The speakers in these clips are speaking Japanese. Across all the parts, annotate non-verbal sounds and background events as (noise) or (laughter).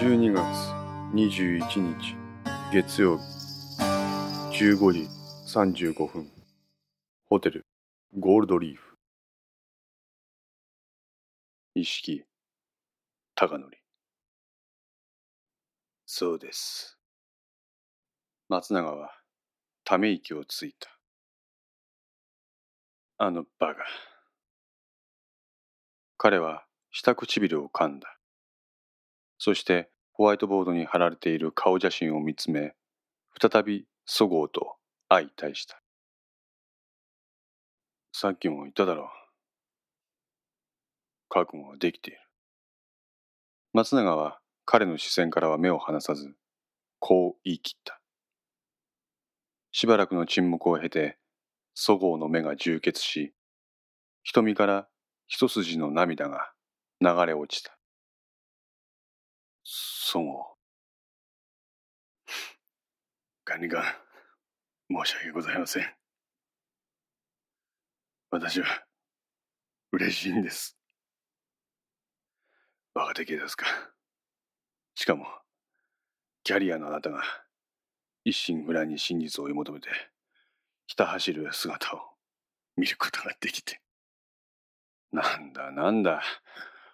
12月21日月曜日。15時35分。ホテルゴールドリーフ。意識高則そうです。松永はため息をついた。あのバカ。彼は下唇を噛んだ。そしてホワイトボードに貼られている顔写真を見つめ、再びそごうと相対した。さっきも言っただろう。覚悟はできている。松永は彼の視線からは目を離さず、こう言い切った。しばらくの沈黙を経て、そごうの目が充血し、瞳から一筋の涙が流れ落ちた。そう。管理官、申し訳ございません。私は、嬉しいんです。若手警察か。しかも、キャリアのあなたが、一心不乱に真実を追い求めて、ひた走る姿を見ることができて。なんだなんだ、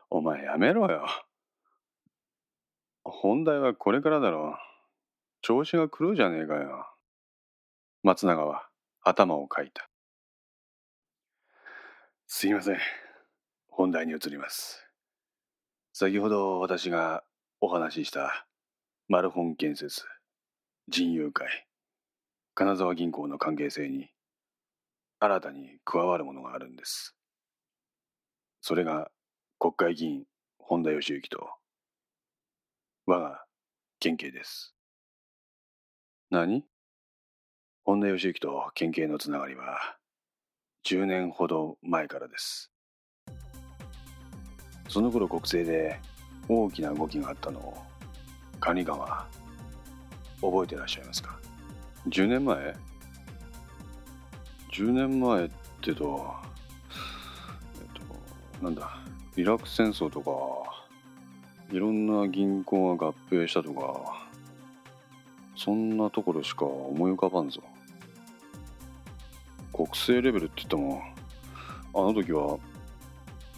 お前やめろよ。本題はこれからだろう。調子が狂うじゃねえかよ。松永は頭をかいた。すいません。本題に移ります。先ほど私がお話ししたマルホン建設、人友会、金沢銀行の関係性に新たに加わるものがあるんです。それが国会議員本田義行と我が県警です。何？本田義行と県警のつながりは10年ほど前からです。その頃国政で大きな動きがあったのを管理官は覚えてらっしゃいますか ?10 年前 ?10 年前ってと、えっと、なんだ、イラク戦争とかいろんな銀行が合併したとか、そんなところしか思い浮かばんぞ。国政レベルって言っても、あの時は、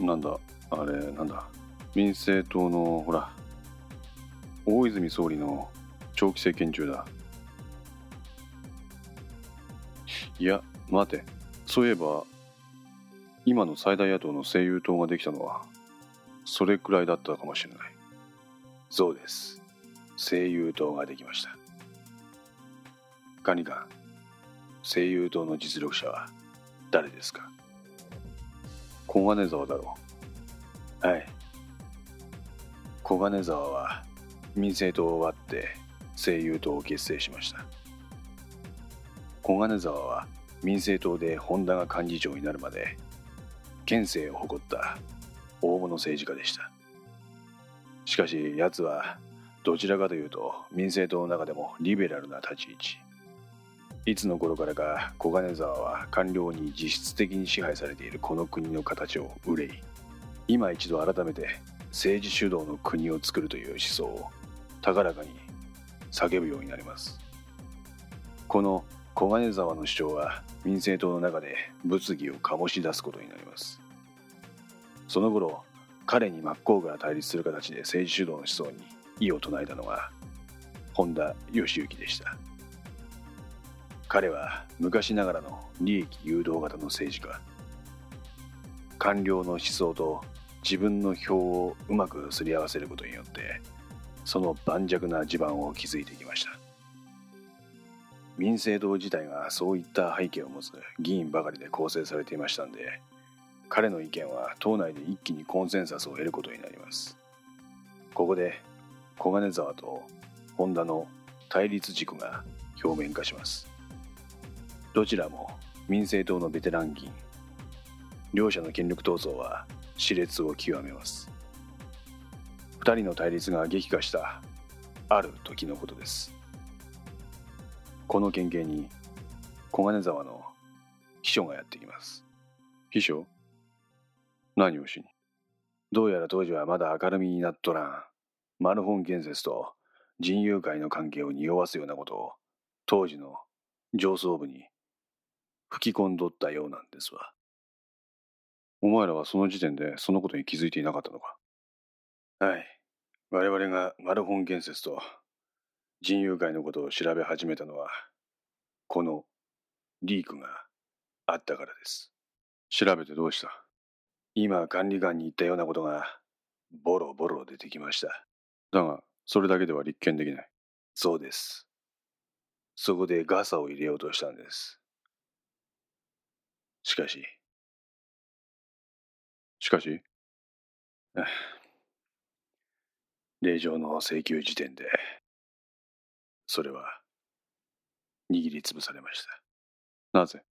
なんだ、あれ、なんだ、民政党の、ほら、大泉総理の長期政権中だ。いや、待て。そういえば、今の最大野党の政友党ができたのは、それくらいだったかもしれない。そうです。声優党ができました。管理官、声優党の実力者は誰ですか？小金沢だろう。はい。小金沢は民政党を割って声優党を結成しました。小金沢は民政党で本田が幹事長になるまで県政を誇った大物政治家でした。しかし奴はどちらかというと民政党の中でもリベラルな立ち位置。いつの頃からか小金沢は官僚に実質的に支配されているこの国の形を憂い今一度改めて政治主導の国を作るという思想を高らかに叫ぶようになります。この小金沢の主張は民政党の中で物議を醸し出すことになります。その頃彼に真っ向から対立する形で政治主導の思想に異を唱えたのが本田義行でした。彼は昔ながらの利益誘導型の政治家。官僚の思想と自分の票をうまくすり合わせることによってその盤石な地盤を築いてきました。民政党自体がそういった背景を持つ議員ばかりで構成されていましたんで彼の意見は党内で一気にコンセンサスを得ることになります。ここで小金沢と本田の対立軸が表面化します。どちらも民政党のベテラン議員両者の権力闘争は熾烈を極めます。二人の対立が激化したある時のことです。この県警に小金沢の秘書がやってきます。秘書？何をしに？どうやら当時はまだ明るみになっとらん。マルホン建設と人友会の関係を匂わすようなことを当時の上層部に吹き込んどったようなんですわ。お前らはその時点でそのことに気づいていなかったのか？はい。我々がマルホン建設と人友会のことを調べ始めたのは、このリークがあったからです。調べてどうした？今管理官に言ったようなことがボロボロ出てきました。だが、それだけでは立件できない。そうです。そこでガサを入れようとしたんです。しかし、しかし、(sighs) 令状の請求時点で、それは握りつぶされました。なぜ？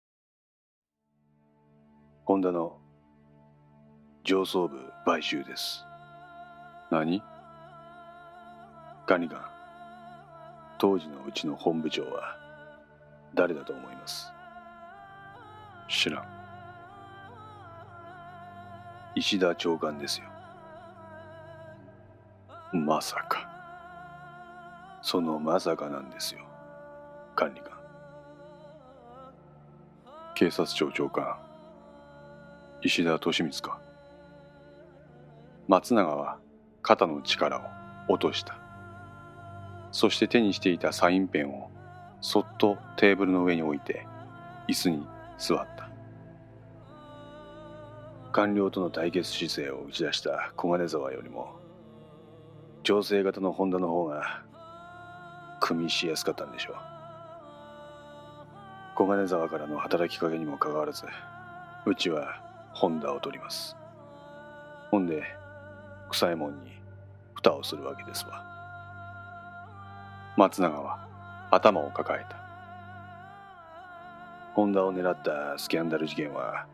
ホンダの上層部買収です。何？管理官、当時のうちの本部長は誰だと思います？知らん。石田長官ですよ。まさか。そのまさかなんですよ、管理官。警察庁長官、石田敏光か？松永は肩の力を落とした。そして手にしていたサインペンをそっとテーブルの上に置いて椅子に座った。官僚との対決姿勢を打ち出した小金沢よりも女性型の本田の方が組みしやすかったんでしょう小金沢からの働きかけにもかかわらずうちは本田を取りますほんで臭いもんに蓋をするわけですわ。松永は頭を抱えた。本田を狙ったスキャンダル事件は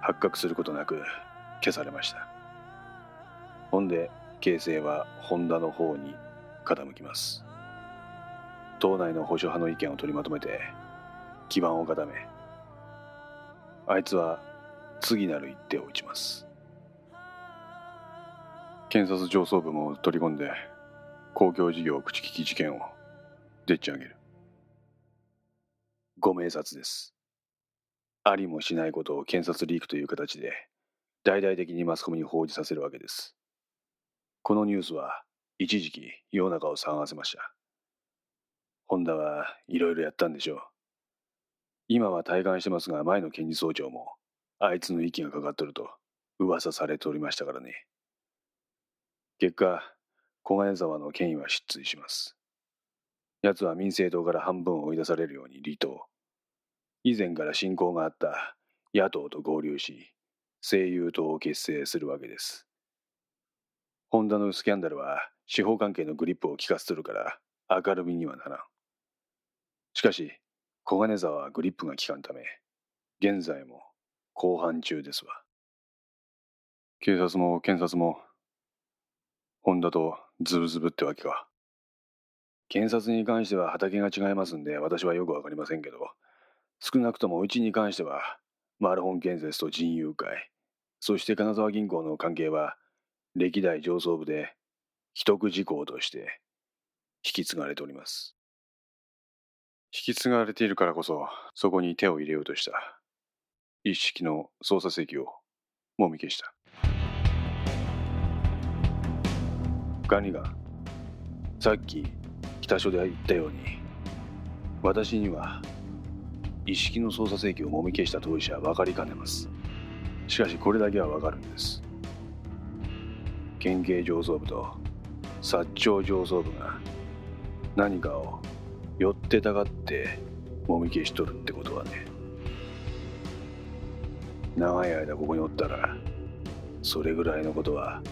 発覚することなく消されました。ほんで形勢は本田の方に傾きます。党内の保守派の意見を取りまとめて基盤を固めあいつは次なる一手を打ちます。検察上層部も取り込んで公共事業口利き事件をでっち上げるご明察ですありもしないことを検察リークという形で大々的にマスコミに報じさせるわけですこのニュースは一時期世の中を騒がせました本田はいろいろやったんでしょう。今は体感してますが、前の検事総長も、あいつの息がかかっとると噂されておりましたからね。結果、小金沢の権威は失墜します。奴は民政党から半分追い出されるように離党。以前から親交があった野党と合流し、政友党を結成するわけです。ホンダのスキャンダルは司法関係のグリップを利かせとるから明るみにはならん。しかし、小金沢はグリップが効かんため、現在も公判中ですわ。警察も検察も、本田とズブズブってわけか。検察に関しては畑が違いますんで、私はよくわかりませんけど、少なくともうちに関しては、マルホン建設と人友会、そして金沢銀行の関係は、歴代上層部で、秘匿事項として引き継がれております。引き継がれているからこそ、そこに手を入れようとした。一式の捜査請求をもみ消した。管理が、さっき北署で言ったように、私には一式の捜査請求をもみ消した当事者は分かりかねます。しかしこれだけは分かるんです。県警上層部と薩長上層部が何かを寄ってたがってもみ消しとるってことはね長い間ここにおったらそれぐらいのことは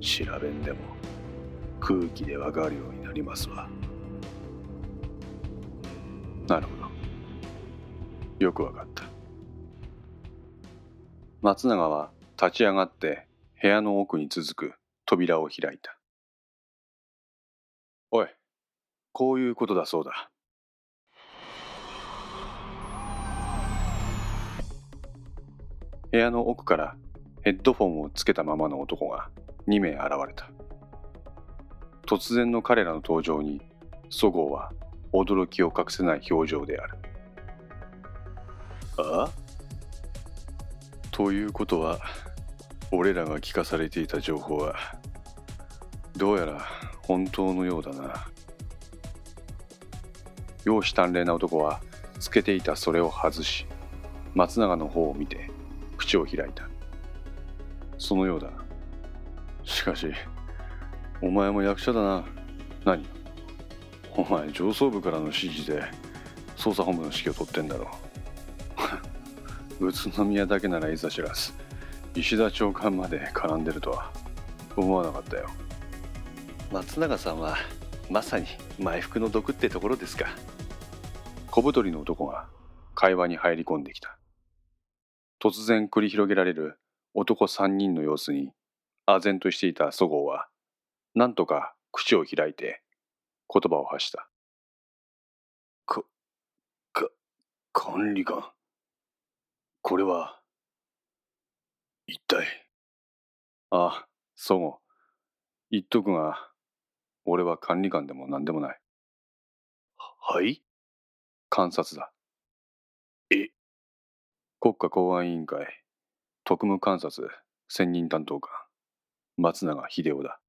調べんでも空気でわかるようになりますわなるほどよくわかった松永は立ち上がって部屋の奥に続く扉を開いたおいこういうことだそうだ。部屋の奥からヘッドフォンをつけたままの男が2名現れた。突然の彼らの登場にそごうは驚きを隠せない表情である。あということは俺らが聞かされていた情報はどうやら本当のようだな。容姿端麗な男はつけていたそれを外し松永の方を見て口を開いた。そのようだ。しかしお前も役者だな。何？お前上層部からの指示で捜査本部の指揮を取ってんだろ (laughs) 宇都宮だけならいざ知らず石田長官まで絡んでるとは思わなかったよ。松永さんはまさに前服の毒ってところですか？小太りの男が会話に入り込んできた。突然繰り広げられる男三人の様子に唖然としていたそごうは何とか口を開いて言葉を発した。かか管理官。これは一体？ああそごう。言っとくが俺は管理官でも何でもない。はい？監察だ。え？国家公安委員会特務監察専任担当官松永秀夫だ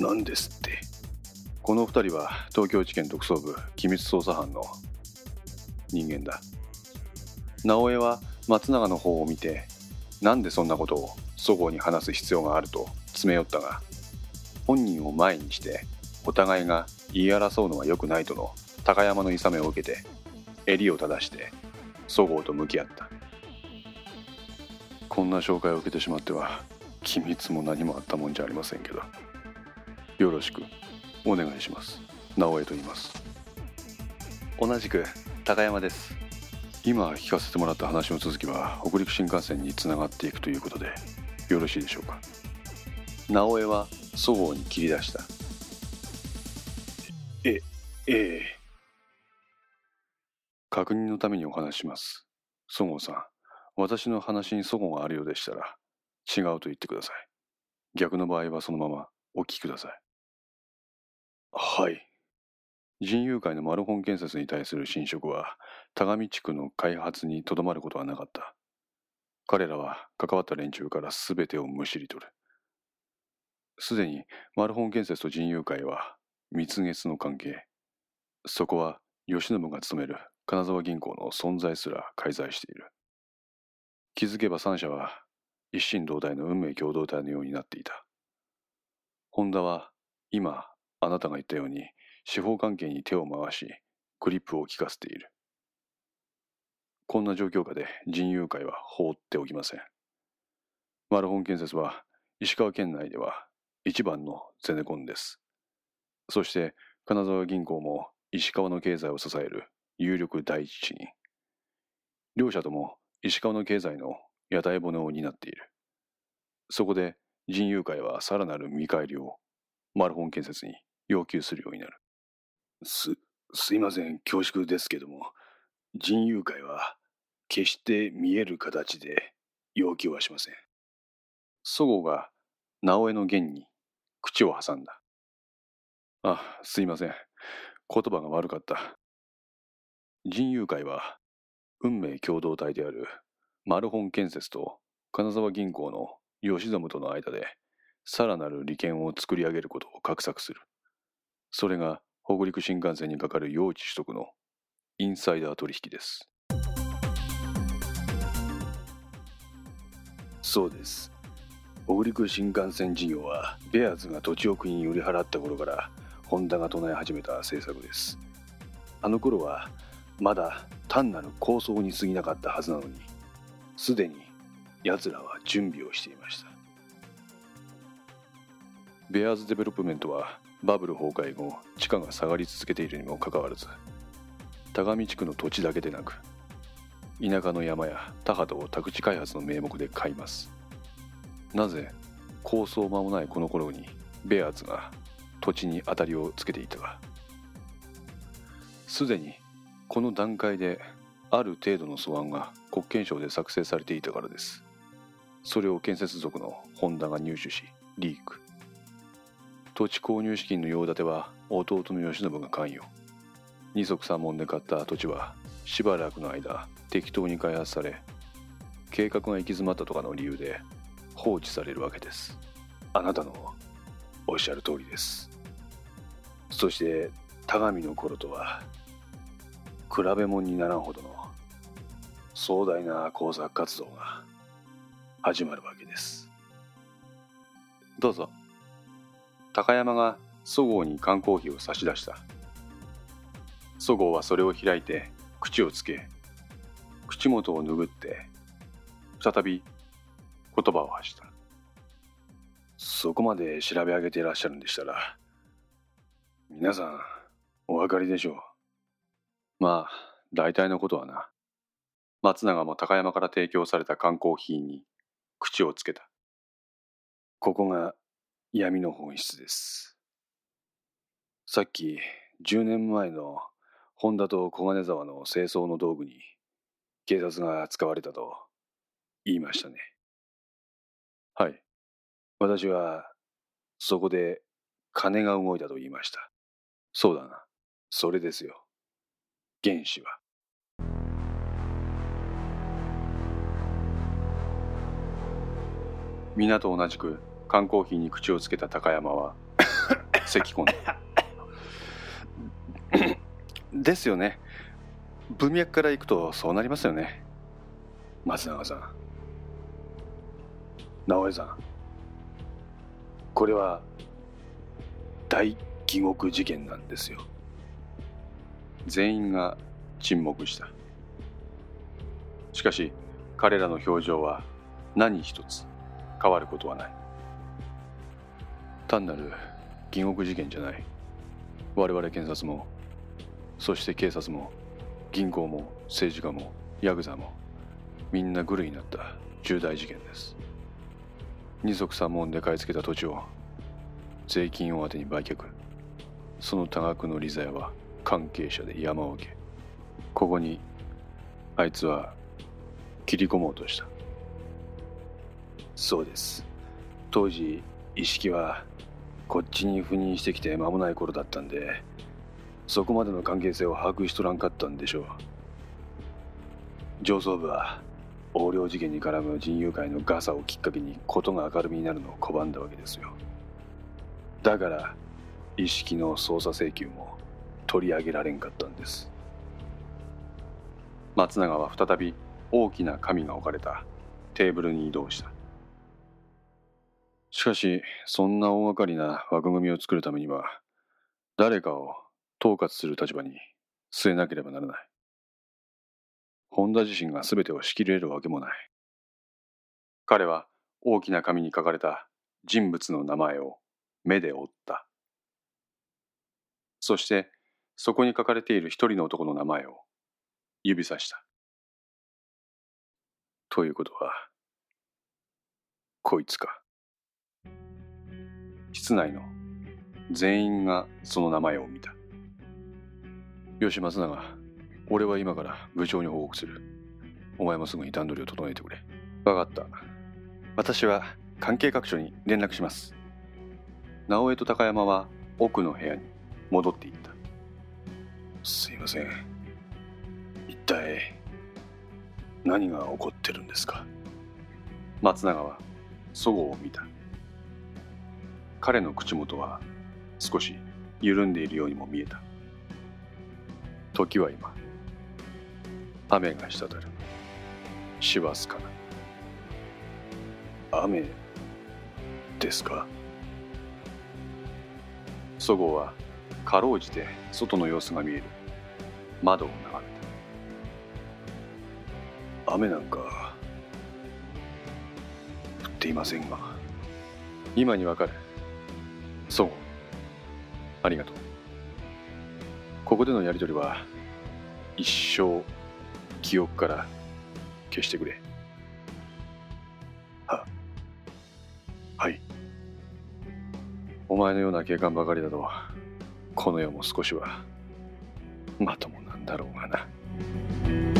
何ですって。この二人は東京地検特捜部機密捜査班の人間だ。直江は松永の方を見てなんでそんなことをそごうに話す必要があると詰め寄ったが本人を前にしてお互いが言い争うのは良くないとの高山の諌めを受けて襟を正してそごうと向き合った。こんな紹介を受けてしまっては機密も何もあったもんじゃありませんけど。よろしく。お願いします。直江と言います。同じく高山です。今聞かせてもらった話の続きは北陸新幹線につながっていくということでよろしいでしょうか。直江はそごうに切り出した。えええ。確認のためにお話します。そごうさん私の話にそごがあるようでしたら違うと言ってください。逆の場合はそのままお聞きくださいはい。人友会のマルホン建設に対する侵食は田上地区の開発にとどまることはなかった。彼らは関わった連中から全てをむしり取る。すでにマルホン建設と人友会は蜜月の関係。そこは慶喜が勤める金沢銀行の存在すら介在している。気づけば三社は一心同体の運命共同体のようになっていた。ホンダは今あなたが言ったように司法関係に手を回しグリップを効かせている。こんな状況下で人友会は放っておきません。マルホン建設は石川県内では一番のゼネコンです。そして金沢銀行も石川の経済を支える有力第一地に。両者とも石川の経済の屋台骨を担っている。そこで人友会はさらなる見返りをマルホン建設に要求するようになる。すすいません恐縮ですけども人友会は決して見える形で要求はしません。そごが直江の言に口を挟んだ。あすいません。言葉が悪かった。人友会は運命共同体であるマルホン建設と金沢銀行の吉信との間でさらなる利権を作り上げることを画策する。それが北陸新幹線にかかる用地取得のインサイダー取引です。そうです。北陸新幹線事業はベアーズが土地を国に売り払った頃からホンダが唱え始めた政策です。あの頃はまだ単なる構想に過ぎなかったはずなのにすでに奴らは準備をしていました。ベアーズデベロップメントはバブル崩壊後地価が下がり続けているにもかかわらず田上地区の土地だけでなく田舎の山や田畑を宅地開発の名目で買います。なぜ構想間もないこの頃にベアーズが土地に当たりをつけていたか。すでにこの段階である程度の素案が国権省で作成されていたからです。それを建設族のホンダが入手しリーク。土地購入資金の用立ては弟の慶喜が関与。二足三門で買った土地はしばらくの間適当に開発され計画が行き詰まったとかの理由で放置されるわけです。あなたのおっしゃる通りです。そして田上の頃とは比べ物にならんほどの壮大な工作活動が始まるわけです。どうぞ。高山がそごうに缶コーヒーを差し出した。そごうはそれを開いて口をつけ口元を拭って再び言葉を発した。そこまで調べ上げていらっしゃるんでしたら皆さんお分かりでしょう。まあ大体のことはな。松永も高山から提供された缶コーヒーに口をつけた。ここが闇の本質です。さっき10年前の本田と小金沢の清掃の道具に警察が使われたと言いましたね。はい。私はそこで金が動いたと言いました。そうだな。それですよ。原子は。皆と同じく缶コーヒーに口をつけた高山は (laughs) 咳き込んだ。ですよね。文脈からいくとそうなりますよね。松永さん。直江さん。これは大疑獄事件なんですよ。全員が沈黙した。しかし彼らの表情は何一つ変わることはない単なる疑獄事件じゃない。我々検察もそして警察も銀行も政治家もヤクザもみんなグルになった重大事件です。二足三門で買い付けた土地を税金を当てに売却。その多額の利罪は関係者で山分け。ここにあいつは切り込もうとした。そうです。当時意識はこっちに赴任してきて間もない頃だったんでそこまでの関係性を把握しとらんかったんでしょう。上層部は横領事件に絡む人友会のガサをきっかけに事が明るみになるのを拒んだわけですよ。だから意識の捜査請求も取り上げられんかったんです。松永は再び大きな紙が置かれたテーブルに移動した。しかしそんな大掛かりな枠組みを作るためには誰かを統括する立場に据えなければならない。本田自身が全てを仕切れるわけもない。彼は大きな紙に書かれた人物の名前を目で追った。そしてそこに書かれている一人の男の名前を指さした。ということはこいつか。室内の全員がその名前を見た。よし松永俺は今から部長に報告する。お前もすぐに段取りを整えてくれ。分かった。私は関係各所に連絡します。直江と高山は奥の部屋に戻っていった。すいません。一体何が起こってるんですか？松永はそごうを見た。彼の口元は少し緩んでいるようにも見えた。時は今雨が滴る。師走かな雨ですか？そごうはかろうじて外の様子が見える。窓を眺めた雨なんか降っていませんが。今にわかる。そう。ありがとう。ここでのやり取りは一生記憶から消してくれ。ははい。お前のような警官ばかりだとこの世も少しはまともなんだろうがな。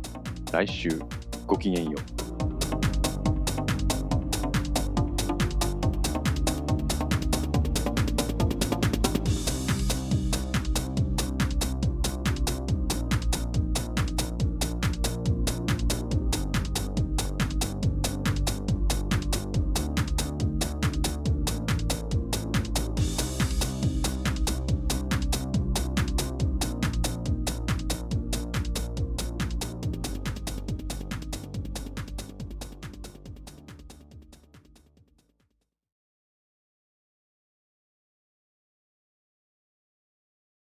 来週ごきげんよう。